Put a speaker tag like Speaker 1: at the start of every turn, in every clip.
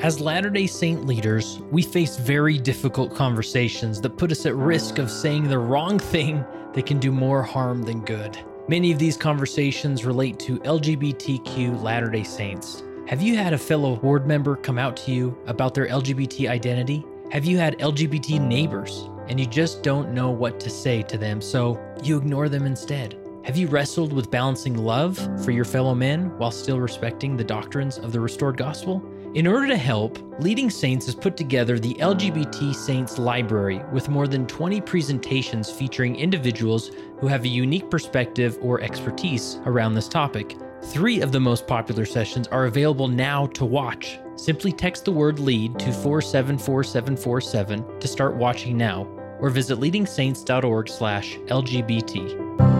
Speaker 1: As Latter day Saint leaders, we face very difficult conversations that put us at risk of saying the wrong thing that can do more harm than good. Many of these conversations relate to LGBTQ Latter day Saints. Have you had a fellow ward member come out to you about their LGBT identity? Have you had LGBT neighbors and you just don't know what to say to them, so you ignore them instead? Have you wrestled with balancing love for your fellow men while still respecting the doctrines of the restored gospel? In order to help, Leading Saints has put together the LGBT Saints Library with more than 20 presentations featuring individuals who have a unique perspective or expertise around this topic. Three of the most popular sessions are available now to watch. Simply text the word LEAD to 474747 to start watching now, or visit leadingsaints.org/lgbt.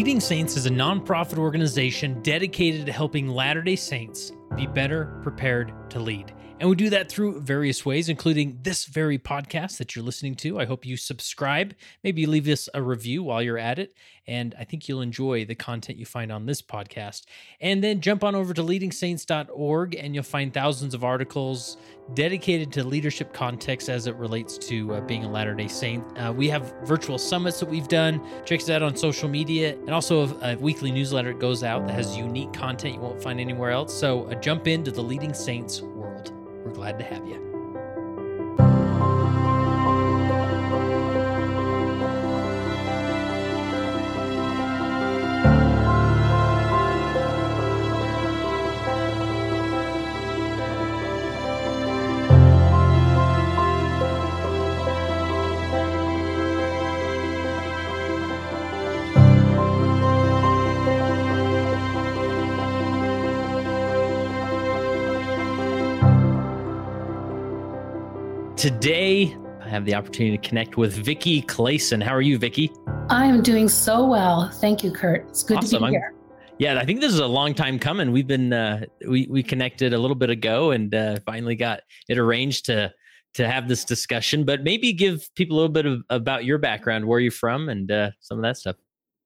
Speaker 1: Leading Saints is a nonprofit organization dedicated to helping Latter day Saints be better prepared to lead. And we do that through various ways, including this very podcast that you're listening to. I hope you subscribe, maybe leave us a review while you're at it. And I think you'll enjoy the content you find on this podcast. And then jump on over to leadingsaints.org and you'll find thousands of articles dedicated to leadership context as it relates to uh, being a Latter day Saint. Uh, we have virtual summits that we've done. Check us out on social media and also a, a weekly newsletter that goes out that has unique content you won't find anywhere else. So uh, jump into the Leading Saints. We're glad to have you. Today, I have the opportunity to connect with Vicki Clayson. How are you, Vicki?
Speaker 2: I am doing so well. Thank you, Kurt. It's good awesome. to be here.
Speaker 1: Yeah, I think this is a long time coming. We've been uh, we we connected a little bit ago and uh, finally got it arranged to to have this discussion. But maybe give people a little bit of, about your background, where you're from, and uh, some of that stuff.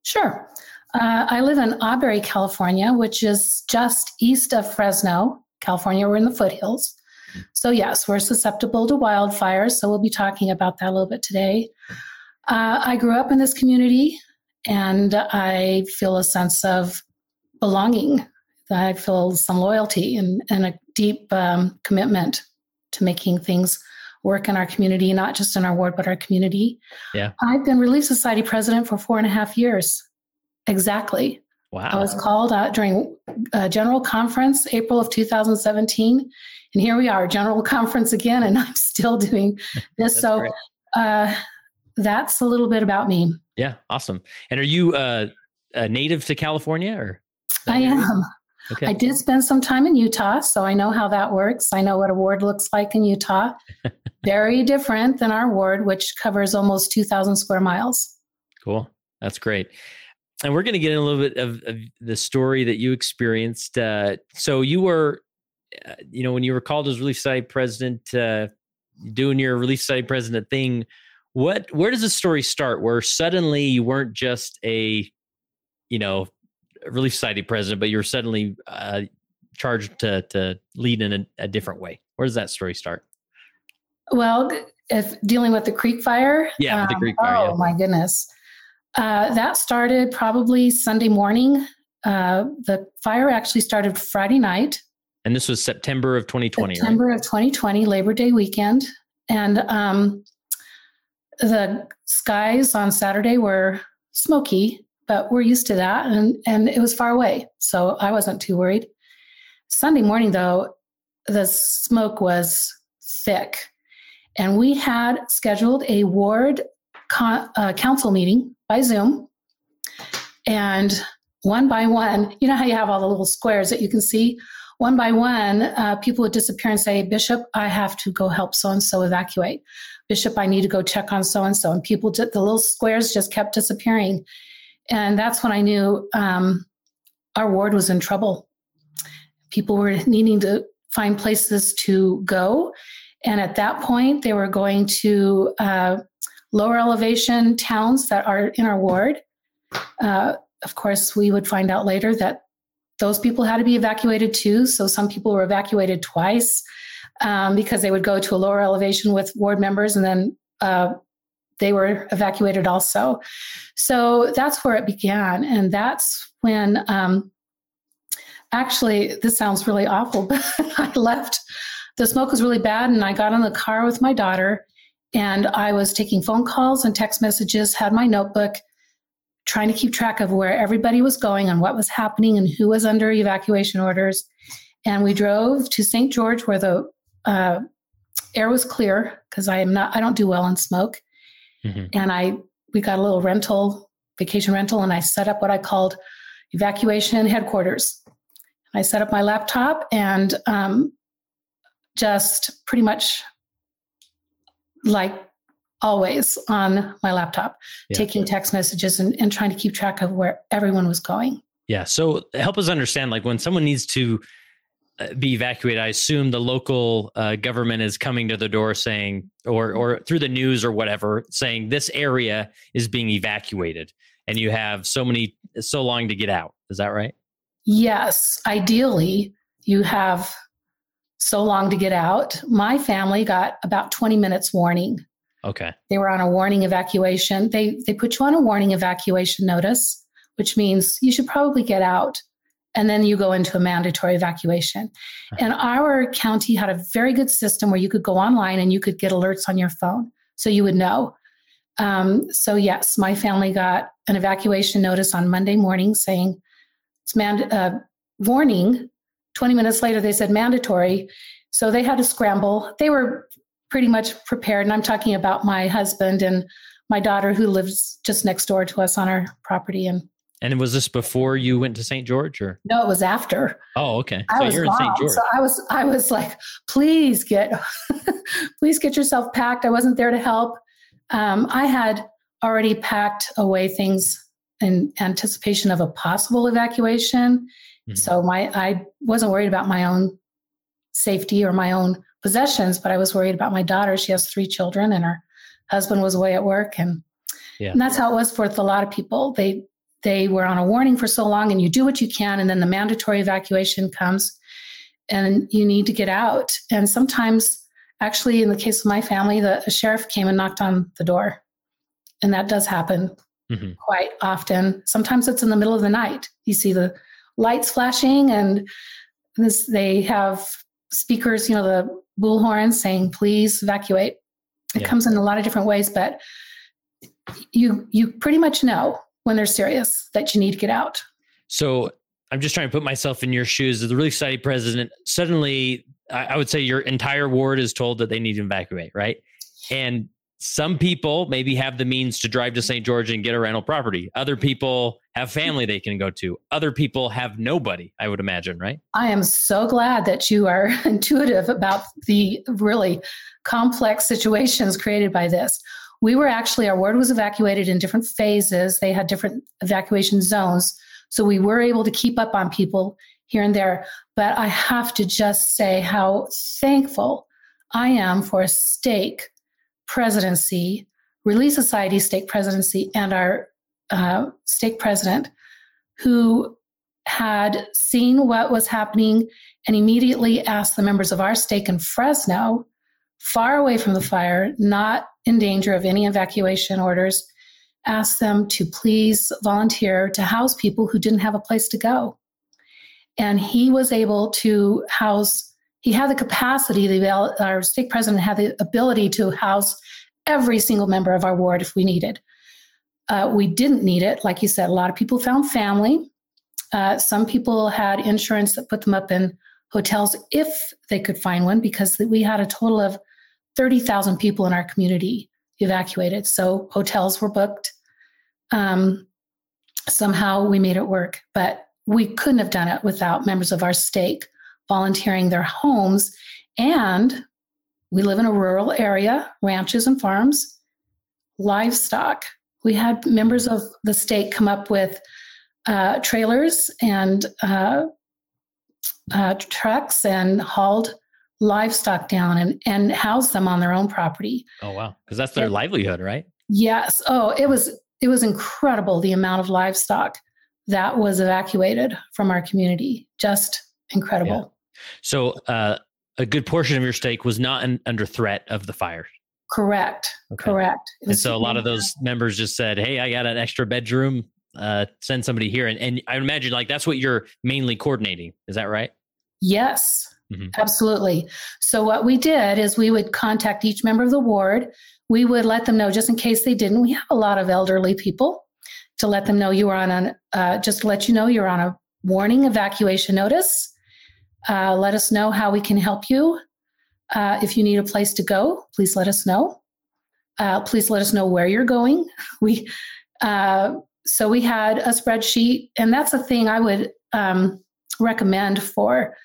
Speaker 2: Sure. Uh, I live in Auberry, California, which is just east of Fresno, California. We're in the foothills. So, yes, we're susceptible to wildfires. So, we'll be talking about that a little bit today. Uh, I grew up in this community and I feel a sense of belonging. I feel some loyalty and, and a deep um, commitment to making things work in our community, not just in our ward, but our community.
Speaker 1: Yeah.
Speaker 2: I've been Relief Society president for four and a half years. Exactly.
Speaker 1: Wow.
Speaker 2: I was called out during a general conference, April of 2017, and here we are, general conference again, and I'm still doing this. so uh, that's a little bit about me.
Speaker 1: Yeah, awesome. And are you uh, a native to California or?
Speaker 2: I am. Okay. I did spend some time in Utah, so I know how that works. I know what a ward looks like in Utah. Very different than our ward, which covers almost 2,000 square miles.
Speaker 1: Cool. That's great. And we're going to get in a little bit of, of the story that you experienced. Uh, so you were uh, you know, when you were called as Relief Society president, uh, doing your Relief Society president thing, what where does the story start? Where suddenly you weren't just a, you know, Relief Society president, but you were suddenly uh, charged to to lead in a, a different way. Where does that story start?
Speaker 2: Well, if dealing with the creek fire,
Speaker 1: yeah, um, the creek fire.
Speaker 2: Oh
Speaker 1: yeah.
Speaker 2: my goodness, uh, that started probably Sunday morning. Uh, the fire actually started Friday night.
Speaker 1: And this was September of 2020,
Speaker 2: September right? of 2020, Labor Day weekend. And um, the skies on Saturday were smoky, but we're used to that. And, and it was far away. So I wasn't too worried. Sunday morning, though, the smoke was thick. And we had scheduled a ward con- uh, council meeting by Zoom. And one by one, you know how you have all the little squares that you can see? one by one, uh, people would disappear and say, Bishop, I have to go help so and so evacuate. Bishop, I need to go check on so and so. And people, the little squares just kept disappearing. And that's when I knew um, our ward was in trouble. People were needing to find places to go. And at that point, they were going to uh, lower elevation towns that are in our ward. Uh, of course, we would find out later that those people had to be evacuated too. So some people were evacuated twice um, because they would go to a lower elevation with ward members and then uh, they were evacuated also. So that's where it began. And that's when, um, actually, this sounds really awful, but I left. The smoke was really bad, and I got in the car with my daughter, and I was taking phone calls and text messages, had my notebook, trying to keep track of where everybody was going and what was happening and who was under evacuation orders. And we drove to St. George, where the uh, air was clear because I am not, I don't do well in smoke. Mm-hmm. And I, we got a little rental, vacation rental, and I set up what I called evacuation headquarters. I set up my laptop and um, just pretty much like always on my laptop, yeah. taking text messages and, and trying to keep track of where everyone was going.
Speaker 1: Yeah. So help us understand like when someone needs to uh, be evacuated i assume the local uh, government is coming to the door saying or or through the news or whatever saying this area is being evacuated and you have so many so long to get out is that right
Speaker 2: yes ideally you have so long to get out my family got about 20 minutes warning
Speaker 1: okay
Speaker 2: they were on a warning evacuation they they put you on a warning evacuation notice which means you should probably get out and then you go into a mandatory evacuation. And our county had a very good system where you could go online and you could get alerts on your phone, so you would know. Um, so yes, my family got an evacuation notice on Monday morning saying it's mand- uh, warning. Twenty minutes later, they said mandatory, so they had to scramble. They were pretty much prepared, and I'm talking about my husband and my daughter who lives just next door to us on our property, and
Speaker 1: and was this before you went to St. George or?
Speaker 2: No, it was after.
Speaker 1: Oh, okay.
Speaker 2: I so was you're in St. George. So I was I was like, please get please get yourself packed. I wasn't there to help. Um, I had already packed away things in anticipation of a possible evacuation. Mm-hmm. So my I wasn't worried about my own safety or my own possessions, but I was worried about my daughter. She has three children and her husband was away at work and, yeah. and that's how it was for a lot of people. They they were on a warning for so long and you do what you can and then the mandatory evacuation comes and you need to get out and sometimes actually in the case of my family the sheriff came and knocked on the door and that does happen mm-hmm. quite often sometimes it's in the middle of the night you see the lights flashing and this, they have speakers you know the bullhorn saying please evacuate it yeah. comes in a lot of different ways but you you pretty much know when they're serious that you need to get out.
Speaker 1: So I'm just trying to put myself in your shoes as the Relief Society president. Suddenly, I, would say your entire ward is told that they need to evacuate, right? And some people maybe have the means to drive to St. George and get a rental property. Other people have family they can go to. Other people have nobody, I would imagine, right?
Speaker 2: I am so glad that you are intuitive about the really complex situations created by this we were actually, our ward was evacuated in different phases. They had different evacuation zones. So we were able to keep up on people here and there. But I have to just say how thankful I am for a stake presidency, Relief Society stake presidency, and our uh, stake president who had seen what was happening and immediately asked the members of our stake in Fresno, far away from the fire, not in danger of any evacuation orders, asked them to please volunteer to house people who didn't have a place to go. And he was able to house, he had the capacity, the, our stake president had the ability to house every single member of our ward if we needed. Uh, we didn't need it. Like you said, a lot of people found family. Uh, some people had insurance that put them up in hotels if they could find one because we had a total of 30,000 people in our community evacuated. So hotels were booked. Um, somehow we made it work, but we couldn't have done it without members of our stake volunteering their homes. And we live in a rural area, ranches and farms, livestock. We had members of the stake come up with uh, trailers and uh, uh, trucks and hauled livestock down and, and housed them on their own property.
Speaker 1: Oh wow, because that's their and, livelihood, right?
Speaker 2: Yes. Oh, it was it was incredible the amount of livestock that was evacuated from our community. Just incredible.
Speaker 1: So, uh, a good portion of your stake was not in, under threat of the fire.
Speaker 2: Correct. Okay. Correct.
Speaker 1: And so a lot of those members just said, "Hey, I got an extra bedroom. Uh, send somebody here." And and I imagine like that's what you're mainly coordinating. Is that right?
Speaker 2: Yes. Mm-hmm. Absolutely. So what we did is we would contact each member of the ward. We would let them know just in case they didn't. We have a lot of elderly people to let them know you were on an uh, just to let you know you're on a warning evacuation notice. Uh, let us know how we can help you. Uh, if you need a place to go, please let us know. Uh, please let us know where you're going. We uh, so we had a spreadsheet, and that's a thing I would um, recommend for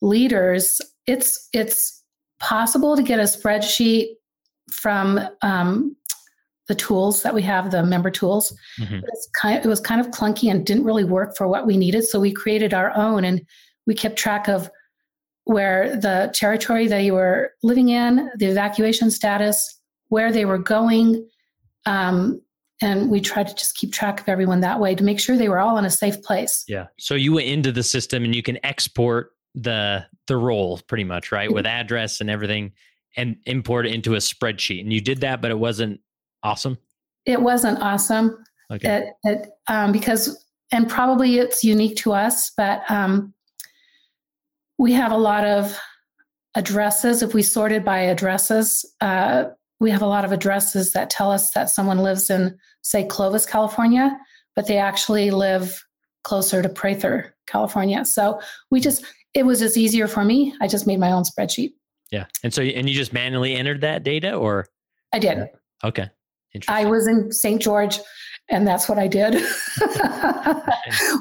Speaker 2: leaders. It's it's possible to get a spreadsheet from um, the tools that we have, the member tools. Mm-hmm. It's kind of, it was kind of clunky and didn't really work for what we needed, so we created our own, and we kept track of where the territory they were living in, the evacuation status, where they were going. Um, and we tried to just keep track of everyone that way to make sure they were all in a safe place.
Speaker 1: Yeah. So you went into the system and you can export the the roll pretty much, right? Mm-hmm. With address and everything and import it into a spreadsheet. And you did that, but it wasn't awesome.
Speaker 2: It wasn't awesome. Okay. It, it, um, because and probably it's unique to us, but um, we have a lot of addresses. If we sorted by addresses, uh, we have a lot of addresses that tell us that someone lives in, say, Clovis, California, but they actually live closer to Prather, California. So we just, it was just easier for me. I just made my own spreadsheet.
Speaker 1: Yeah. And so, and you just manually entered that data or?
Speaker 2: I did.
Speaker 1: Okay. Interesting.
Speaker 2: I was in St. George and that's what I did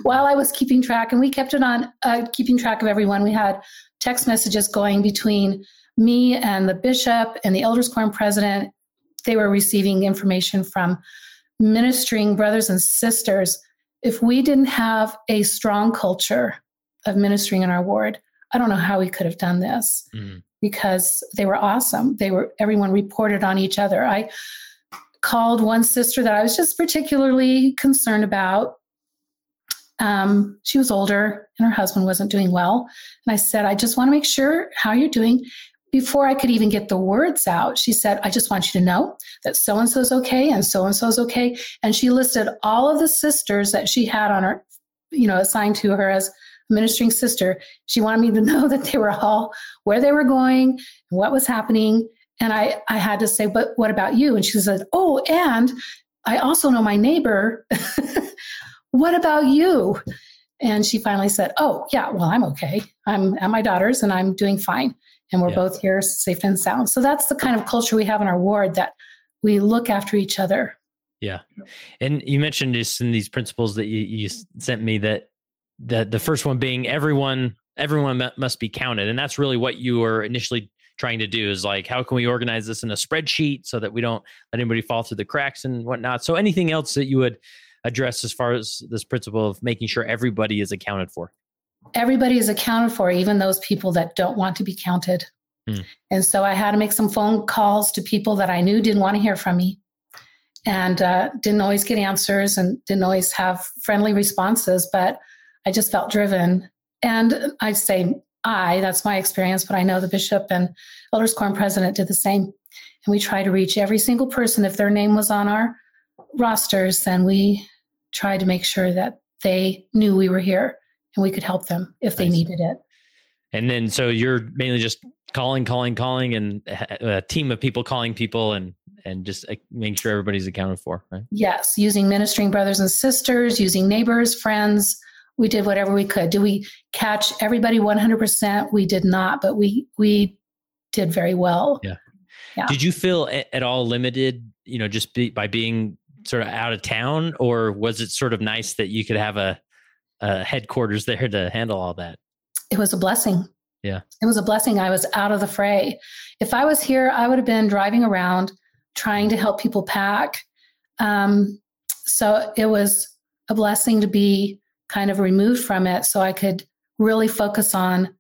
Speaker 2: while I was keeping track. And we kept it on, uh, keeping track of everyone. We had text messages going between me and the bishop and the elders quorum president. They were receiving information from ministering brothers and sisters. If we didn't have a strong culture of ministering in our ward, I don't know how we could have done this mm. because they were awesome. They were everyone reported on each other. I called one sister that I was just particularly concerned about. Um, she was older and her husband wasn't doing well. And I said, I just want to make sure how you're doing. Before I could even get the words out, she said, I just want you to know that so and so's okay and so and so's okay. And she listed all of the sisters that she had on her, you know, assigned to her as ministering sister. She wanted me to know that they were all where they were going, what was happening, and I, I had to say, but what about you? And she said, oh, and I also know my neighbor. what about you? And she finally said, oh, yeah, well, I'm okay. I'm at my daughter's and I'm doing fine. And we're yeah. both here safe and sound. So that's the kind of culture we have in our ward that we look after each other.
Speaker 1: Yeah. And you mentioned just in these principles that you, you sent me that that the first one being everyone everyone must be counted and that's really what you were initially trying to do is like how can we organize this in a spreadsheet so that we don't let anybody fall through the cracks and whatnot? So anything else that you would address as far as this principle of making sure everybody is accounted for?
Speaker 2: Everybody is accounted for even those people that don't want to be counted. Hmm. and so i had to make some phone calls to people that i knew didn't want to hear from me and uh, didn't always get answers and didn't always have friendly responses but i just felt driven. And i say I, that's my experience, but I know the bishop and elders quorum president did the same. And we try to reach every single person. If their name was on our rosters, then we tried to make sure that they knew we were here and we could help them if they needed it.
Speaker 1: And then, so you're mainly just calling, calling, calling, and a team of people calling people and and just making sure everybody's accounted for, right?
Speaker 2: Yes, using ministering brothers and sisters, using neighbors, friends, we did whatever we could. Do we catch everybody 100%? We did not, but we we did very well.
Speaker 1: Yeah. yeah. Did you feel at all limited, you know, just be, by being sort of out of town or was it sort of nice that you could have a, a headquarters there to handle all that?
Speaker 2: it was a blessing.
Speaker 1: Yeah.
Speaker 2: It was a blessing. I was out of the fray. If I was here, I would have been driving around trying to help people pack. Um, so it was a blessing to be kind of removed from it so I could really focus on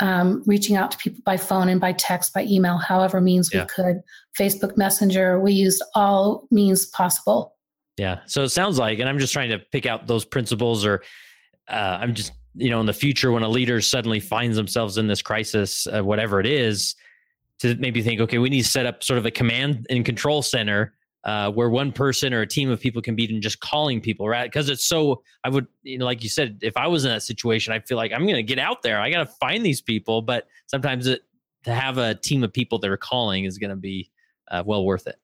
Speaker 2: um, reaching out to people by phone and by text, by email, however means yeah. we could. Facebook Messenger, we used all means possible.
Speaker 1: Yeah. So it sounds like, and I'm just trying to pick out those principles, or uh, I'm just, you know, in the future when a leader suddenly finds themselves in this crisis, uh, whatever it is, to maybe think, okay, we need to set up sort of a command and control center uh, where one person or a team of people can be in just calling people, right? Because it's so, I would, you know, like you said, if I was in that situation, I feel like I'm going to get out there. I got to find these people. But sometimes it, to have a team of people that are calling is going to be uh, well worth it.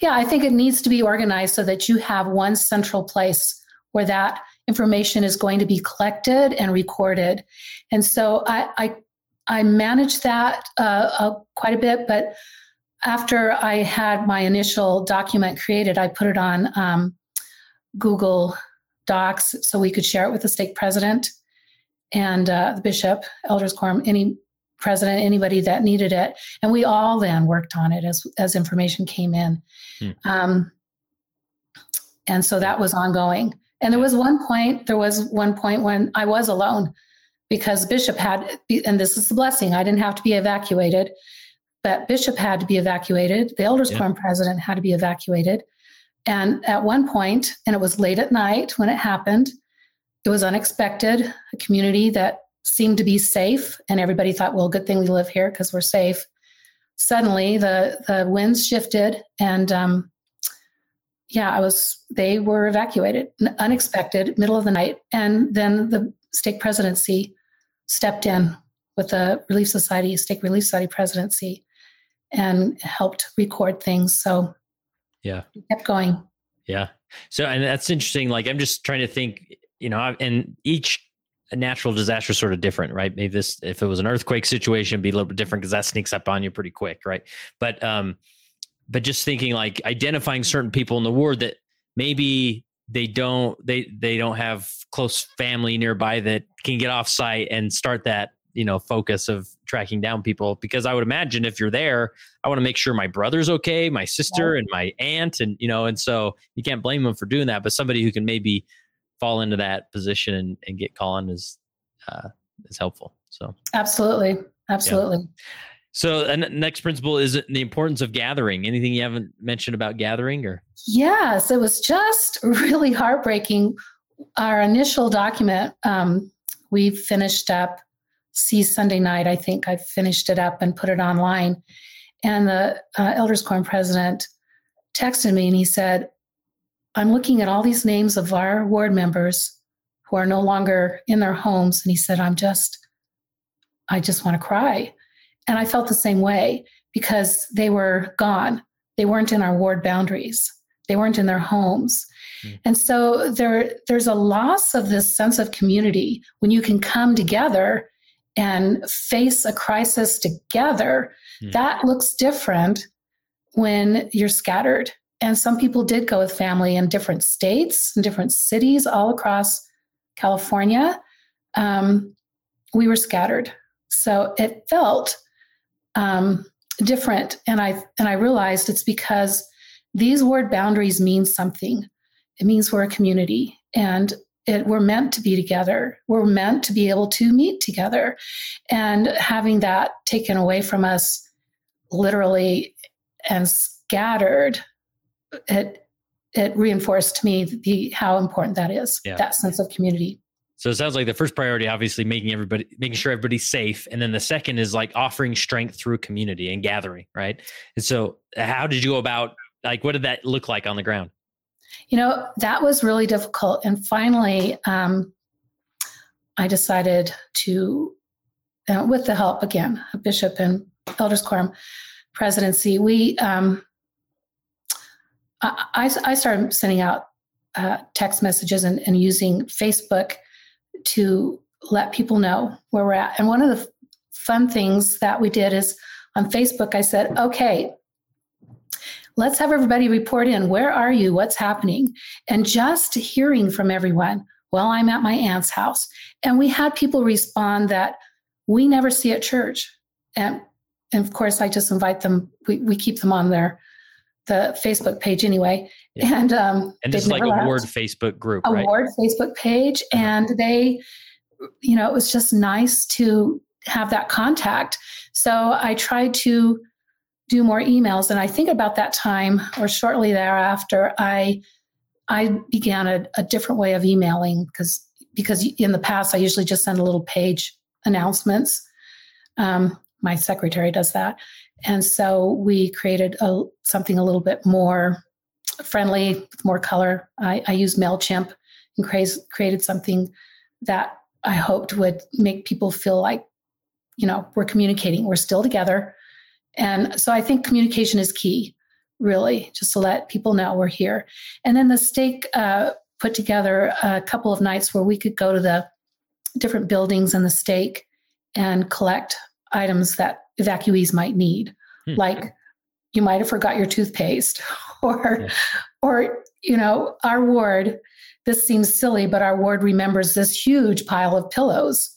Speaker 2: Yeah, I think it needs to be organized so that you have one central place where that information is going to be collected and recorded. And so I, I, I manage that uh, uh, quite a bit, but after I had my initial document created, I put it on um, Google Docs so we could share it with the stake president and uh, the bishop, elders quorum, any president, anybody that needed it, and we all then worked on it as as information came in. Hmm. Um, and so that was ongoing. And there was one point. There was one point when I was alone because Bishop had, and this is the blessing. I didn't have to be evacuated but Bishop had to be evacuated. The Elders yeah. Quorum president had to be evacuated. And at one point, and it was late at night when it happened, it was unexpected. A community that seemed to be safe, and everybody thought, well, good thing we live here because we're safe. Suddenly, the the winds shifted, and um, yeah, I was. They were evacuated, unexpected, middle of the night, and then the stake presidency stepped in with the Relief Society, Stake Relief Society presidency, and helped record things. So
Speaker 1: yeah,
Speaker 2: kept going.
Speaker 1: Yeah. So and that's interesting. Like I'm just trying to think, you know, and each natural disaster is sort of different, right? Maybe this, if it was an earthquake situation, be a little bit different because that sneaks up on you pretty quick, right? But um, but just thinking like identifying certain people in the ward that maybe they don't they they don't have close family nearby that can get off site and start that you know focus of tracking down people because i would imagine if you're there i want to make sure my brother's okay my sister yeah. and my aunt and you know and so you can't blame them for doing that but somebody who can maybe fall into that position and, and get calling is uh, is helpful so.
Speaker 2: Absolutely absolutely. Yeah.
Speaker 1: so and next principle is the importance of gathering. Anything you haven't mentioned about gathering or?
Speaker 2: Yes it was just really heartbreaking. Our initial document um, we finished up see Sunday night. I think I finished it up and put it online. And the uh, Elders Quorum president texted me and he said, I'm looking at all these names of our ward members who are no longer in their homes. And he said, I'm just, I just want to cry. And I felt the same way because they were gone. They weren't in our ward boundaries. They weren't in their homes. Mm. And so there, there's a loss of this sense of community when you can come together and face a crisis together, mm. that looks different when you're scattered. And some people did go with family in different states and different cities all across California. Um, we were scattered. So it felt um, different. And I and I realized it's because these ward boundaries mean something. It means we're a community. And it, we're meant to be together. We're meant to be able to meet together. And having that taken away from us literally and scattered, it it reinforced to me the how important that is, yeah. that sense of community.
Speaker 1: So it sounds like the first priority, obviously, making everybody, making sure everybody's safe, and then the second is like offering strength through community and gathering, right? And so, how did you go about? Like, what did that look like on the ground?
Speaker 2: You know, that was really difficult. And finally, um, I decided to, uh, with the help again of Bishop and Elders Quorum presidency, we, um, I, I started sending out uh, text messages and, and using Facebook to let people know where we're at. And one of the fun things that we did is on Facebook, I said, okay, let's have everybody report in where are you what's happening and just hearing from everyone Well, I'm at my aunt's house. And we had people respond that we never see at church. And, and of course, I just invite them, we, we keep them on their the Facebook page anyway. Yeah. And um,
Speaker 1: and it's like a ward Facebook group,
Speaker 2: a
Speaker 1: right?
Speaker 2: ward Facebook page, uh-huh. and they, you know, it was just nice to have that contact. So I tried to do more emails, and I think about that time or shortly thereafter, I I began a, a different way of emailing because because in the past I usually just send a little page announcements. Um, my secretary does that, and so we created a, something a little bit more friendly, with more color. I, I used MailChimp and cre- created something that I hoped would make people feel like, you know, we're communicating, we're still together. And so I think communication is key, really, just to let people know we're here. And then the stake uh, put together a couple of nights where we could go to the different buildings in the stake and collect items that evacuees might need. Hmm. Like you might have forgot your toothpaste or yeah. or you know, our ward, this seems silly, but our ward remembers this huge pile of pillows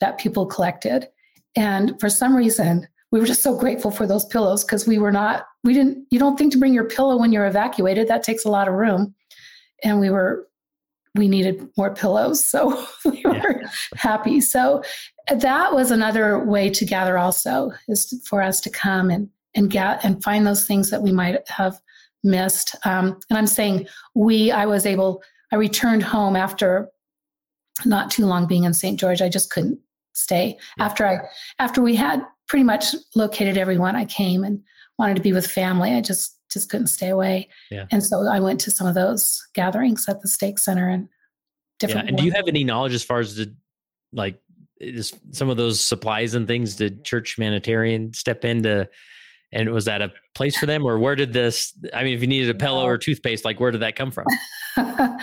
Speaker 2: that people collected. And for some reason, we were just so grateful for those pillows because we were not, we didn't, you don't think to bring your pillow when you're evacuated. That takes a lot of room. And we were we needed more pillows. So we were yeah. happy. So that was another way to gather also is for us to come and, and get and find those things that we might have missed. Um, and I'm saying we, I was able, I returned home after not too long being in St. George. I just couldn't stay yeah. after I, after we had pretty much located everyone. I came and wanted to be with family. I just just couldn't stay away. Yeah. And so I went to some of those gatherings at the Stake Center and different.
Speaker 1: Yeah. And do you have any knowledge as far as the like is some of those supplies and things? Did Church Humanitarian step into? And was that a place for them, or where did this? I mean, if you needed a pillow or toothpaste, like where did that come from?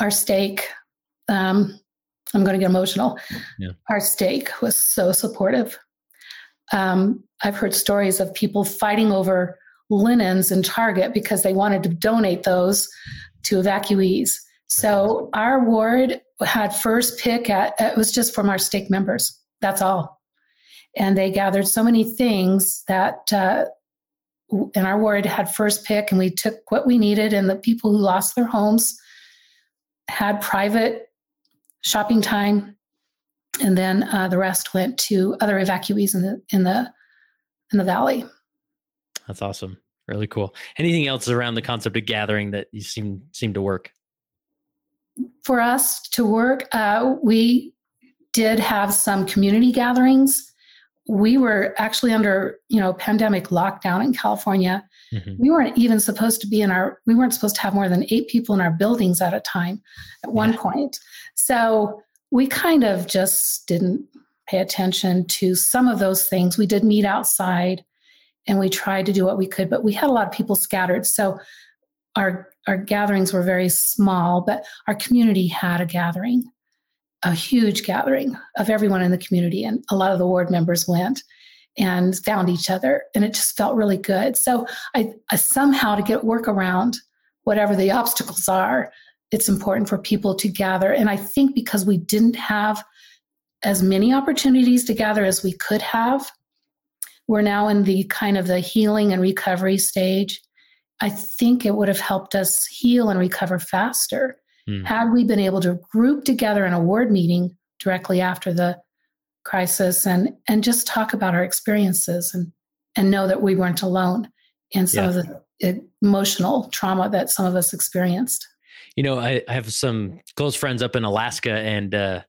Speaker 2: Our stake. Um, I'm going to get emotional. Yeah. Our stake was so supportive. Um, I've heard stories of people fighting over linens in Target because they wanted to donate those to evacuees. So our ward had first pick at it was just from our stake members. That's all, and they gathered so many things that. Uh, and our ward had first pick, and we took what we needed. And the people who lost their homes had private shopping time, and then uh, the rest went to other evacuees in the in the in the valley.
Speaker 1: That's awesome. Really cool. Anything else around the concept of gathering that you seem seem to work?
Speaker 2: For us to work, uh, we did have some community gatherings. We were actually under, you know, pandemic lockdown in California. Mm-hmm. We weren't even supposed to be in our. We weren't supposed to have more than eight people in our buildings at a time, at one point. So we kind of just didn't pay attention to some of those things. We did meet outside and we tried to do what we could, but we had a lot of people scattered. So our our gatherings were very small, but our community had a gathering, a huge gathering of everyone in the community, and a lot of the ward members went and found each other, and it just felt really good. So I, I somehow to get work around whatever the obstacles are, it's important for people to gather. And I think because we didn't have as many opportunities to gather as we could have, we're now in the kind of the healing and recovery stage. I think it would have helped us heal and recover faster mm. had we been able to group together in a ward meeting directly after the crisis and and just talk about our experiences and and know that we weren't alone in some yeah. of the emotional trauma that some of us experienced.
Speaker 1: You know, I, I have some close friends up in Alaska, and uh,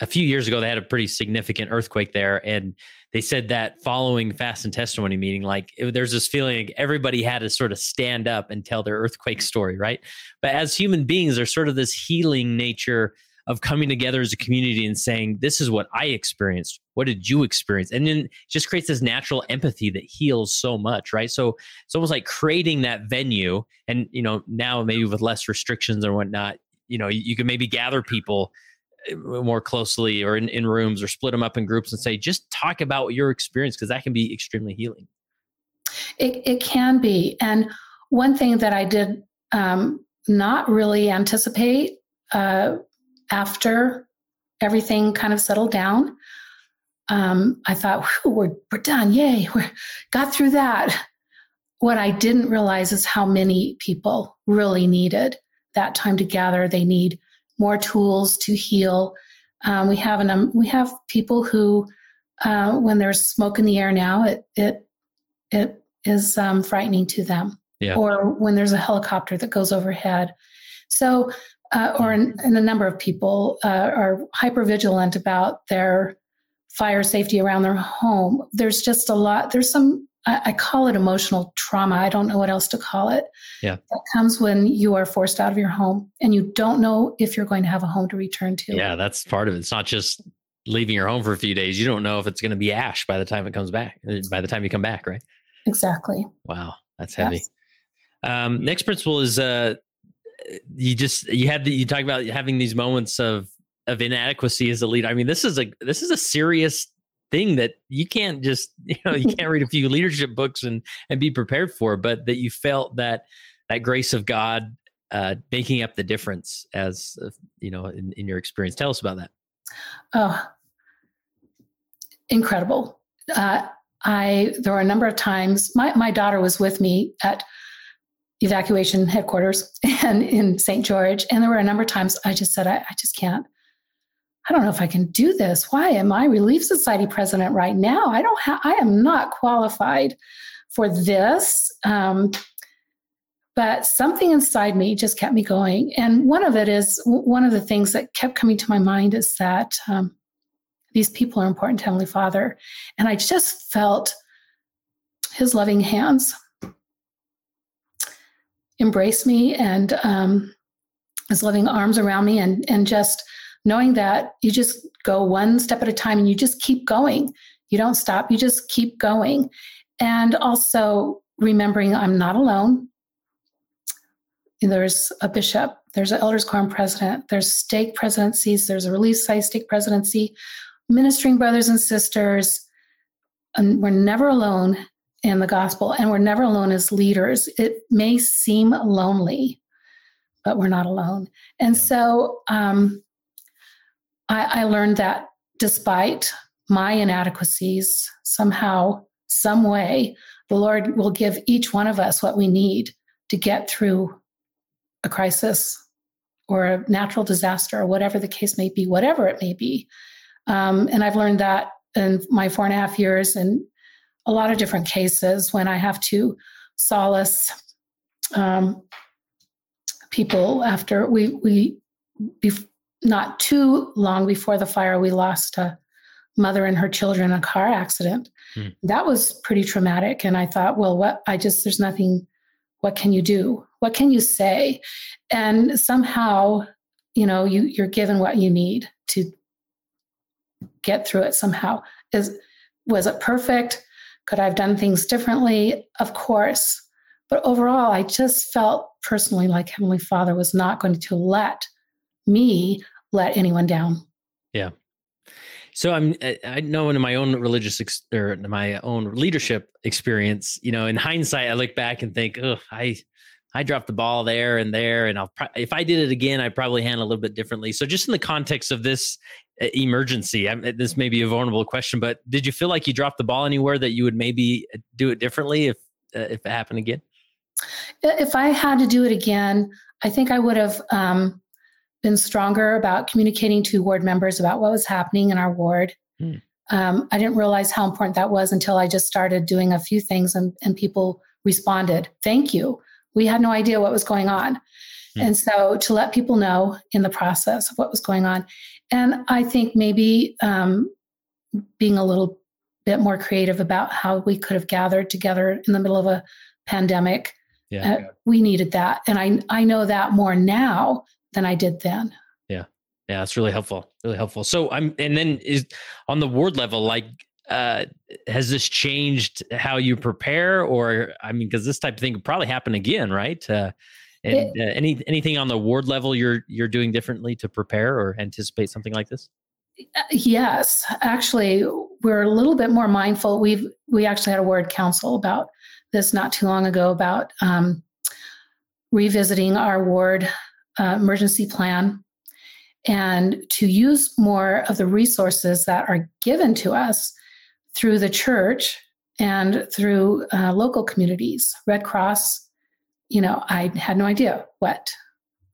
Speaker 1: a few years ago they had a pretty significant earthquake there, and they said that following fast and testimony meeting, like it, there's this feeling like everybody had to sort of stand up and tell their earthquake story, right? But as human beings, there's sort of this healing nature of coming together as a community and saying, This is what I experienced. What did you experience? And then just creates this natural empathy that heals so much, right? So it's almost like creating that venue. And, you know, now maybe with less restrictions or whatnot, you know, you, you can maybe gather people more closely or in, in rooms or split them up in groups and say just talk about your experience because that can be extremely healing
Speaker 2: it, it can be and one thing that i did um, not really anticipate uh, after everything kind of settled down, um, I thought, we're, we're done. Yay, we got through that. What I didn't realize is how many people really needed that time to gather. They need more tools to heal. Um, we have an, um, we have people who, uh, when there's smoke in the air now, it it it is um, frightening to them.
Speaker 1: Yeah.
Speaker 2: Or when there's a helicopter that goes overhead. So, uh, or in, in a number of people uh, are hyper vigilant about their fire safety around their home. There's just a lot. There's some. I, I call it emotional trauma. I don't know what else to call it.
Speaker 1: Yeah.
Speaker 2: That comes when you are forced out of your home and you don't know if you're going to have a home to return to.
Speaker 1: Yeah, that's part of it. It's not just leaving your home for a few days. You don't know if it's going to be ash by the time it comes back. Uh, by the time you come back, right?
Speaker 2: Exactly.
Speaker 1: Wow, that's heavy. Yes. Um, next principle is uh, you just you had the, you talk about having these moments of of inadequacy as a leader. I mean, this is a this is a serious thing that you can't just you know you can't read a few leadership books and and be prepared for, but that you felt that that grace of God uh, making up the difference as uh, you know in, in your experience. Tell us about that.
Speaker 2: Oh, incredible. Uh, I there were a number of times my, my daughter was with me at evacuation headquarters and in St. George. And there were a number of times I just said, I, I just can't. I don't know if I can do this. Why am I Relief Society president right now? I don't have. I am not qualified for this. Um, but something inside me just kept me going. And one of it is one of the things that kept coming to my mind is that um, these people are important to Heavenly Father. And I just felt his loving hands embrace me and um, his loving arms around me and, and just knowing that you just go one step at a time and you just keep going. You don't stop, you just keep going. And also remembering I'm not alone. There's a bishop, there's an elders quorum president, there's stake presidencies, there's a Relief Society stake presidency ministering brothers and sisters. And we're never alone in the gospel, and we're never alone as leaders. It may seem lonely, but we're not alone. And yeah. so um, I, I learned that despite my inadequacies, somehow, some way, the Lord will give each one of us what we need to get through a crisis or a natural disaster or whatever the case may be, whatever it may be. Um, and I've learned that in my four and a half years in a lot of different cases when I have to solace um, people after we we bef- not too long before the fire we lost a mother and her children in a car accident. Mm. That was pretty traumatic, and I thought, well, what? I just there's nothing. What can you do? What can you say? And somehow, you know, you you're given what you need to get through it somehow. Is was it perfect? Could I have done things differently? Of course. But overall, I just felt personally like Heavenly Father was not going to let me let anyone down.
Speaker 1: Yeah. So I'm I know in my own religious ex- or my own leadership experience, you know, in hindsight, I look back and think, oh, I I dropped the ball there and there, and I'll pro- if I did it again, I'd probably handle a little bit differently. So just in the context of this emergency? I this may be a vulnerable question, but did you feel like you dropped the ball anywhere that you would maybe uh, do it differently if uh, if it happened again?
Speaker 2: If I had to do it again, I think I would have um, been stronger about communicating to ward members about what was happening in our ward. Hmm. Um, I didn't realize how important that was until I just started doing a few things and, and people responded, Thank you. We had no idea what was going on. Hmm. And so to let people know in the process of what was going on. And I think maybe um, being a little bit more creative about how we could have gathered together in the middle of a pandemic.
Speaker 1: Yeah. Uh,
Speaker 2: we needed that. And I, I know that more now than I did then.
Speaker 1: Yeah. Yeah. That's really helpful. Really helpful. So I'm, and then is on the ward level, like, uh, has this changed how you prepare or, I mean, cause this type of thing could probably happen again, right? Uh, and uh, any anything on the ward level you're you're doing differently to prepare or anticipate something like this?
Speaker 2: Uh, yes, actually, we're a little bit more mindful. We've we actually had a ward council about this not too long ago about um, revisiting our ward uh, emergency plan and to use more of the resources that are given to us through the church and through uh, local communities. Red Cross, you know, I had no idea what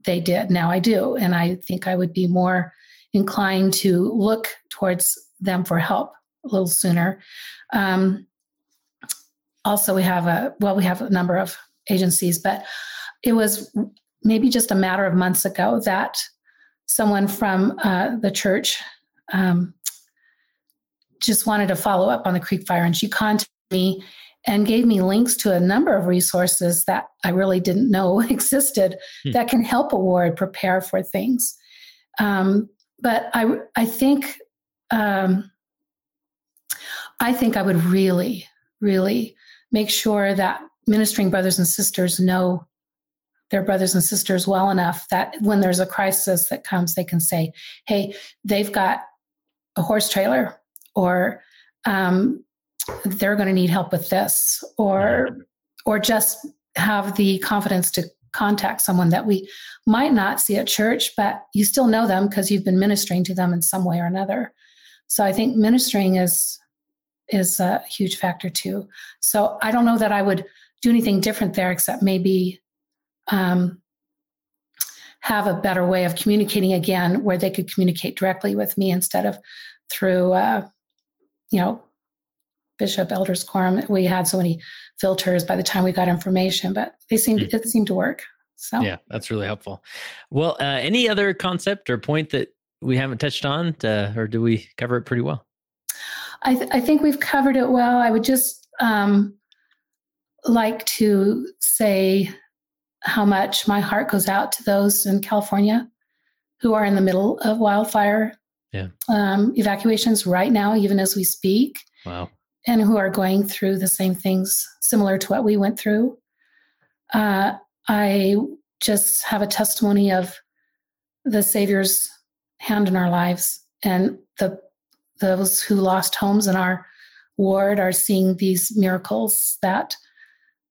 Speaker 2: they did. Now I do. And I think I would be more inclined to look towards them for help a little sooner. Um, also, we have a, well, we have a number of agencies, but it was maybe just a matter of months ago that someone from uh, the church um, just wanted to follow up on the creek fire and she contacted me and gave me links to a number of resources that I really didn't know existed hmm. that can help a ward prepare for things. Um, but I, I think, um, I think I would really, really make sure that ministering brothers and sisters know their brothers and sisters well enough that when there's a crisis that comes, they can say, "Hey, they've got a horse trailer," or um, "They're going to need help with this," or or just have the confidence to contact someone that we might not see at church, but you still know them because you've been ministering to them in some way or another. So I think ministering is is a huge factor too. So I don't know that I would do anything different there except maybe um, have a better way of communicating again where they could communicate directly with me instead of through uh, you know bishop elders quorum we had so many filters by the time we got information but they seemed mm. it seemed to work so
Speaker 1: yeah that's really helpful well uh, any other concept or point that we haven't touched on to, or do we cover it pretty well
Speaker 2: I, th- I think we've covered it well i would just um, like to say how much my heart goes out to those in California who are in the middle of wildfire
Speaker 1: yeah.
Speaker 2: um, evacuations right now, even as we speak.
Speaker 1: Wow.
Speaker 2: And who are going through the same things similar to what we went through. Uh, I just have a testimony of the Savior's hand in our lives, and the those who lost homes in our ward are seeing these miracles that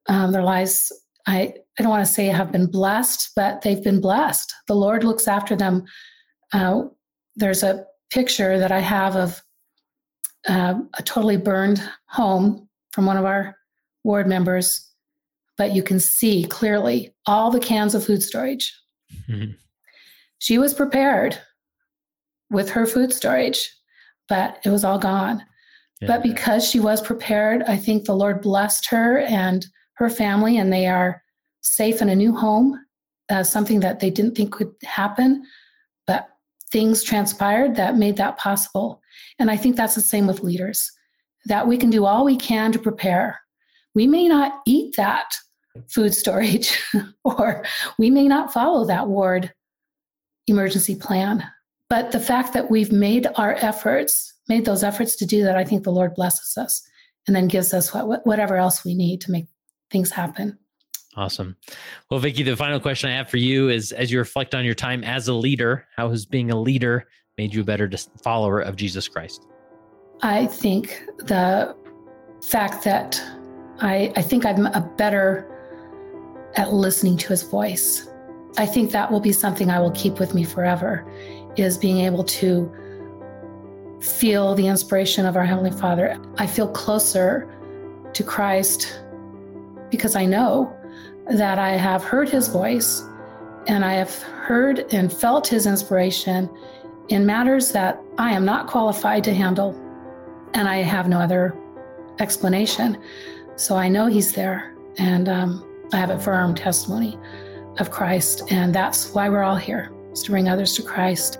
Speaker 2: um, their lives I, I don't want to say have been blessed, but they've been blessed. The Lord looks after them. Uh, there's a picture that I have of uh, a totally burned home from one of our ward members, but you can see clearly all the cans of food storage. Mm-hmm. She was prepared with her food storage, but it was all gone. Yeah. But because she was prepared, I think the Lord blessed her and her family, and they are safe in a new home, uh, something that they didn't think could happen. Things transpired that made that possible. And I think that's the same with leaders, that we can do all we can to prepare. We may not eat that food storage, or we may not follow that ward emergency plan. But the fact that we've made our efforts, made those efforts to do that, I think the Lord blesses us and then gives us what, whatever else we need to make things happen.
Speaker 1: Awesome. Well, Vicki, the final question I have for you is as you reflect on your time as a leader, how has being a leader made you a better follower of Jesus Christ?
Speaker 2: I think the fact that I, I think I'm a better at listening to his voice. I think that will be something I will keep with me forever is being able to feel the inspiration of our Heavenly Father. I feel closer to Christ because I know that I have heard his voice and I have heard and felt his inspiration in matters that I am not qualified to handle and I have no other explanation. So I know he's there and um, I have a firm testimony of Christ, and that's why we're all here, is to bring others to Christ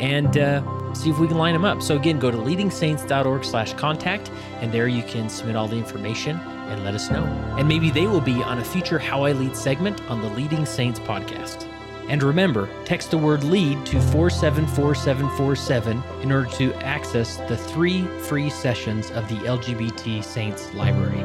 Speaker 1: and uh, see if we can line them up. So again, go to leadingsaints.org/contact, and there you can submit all the information and let us know. And maybe they will be on a future How I Lead segment on the Leading Saints podcast. And remember, text the word LEAD to 474747 in order to access the three free sessions of the LGBT Saints Library.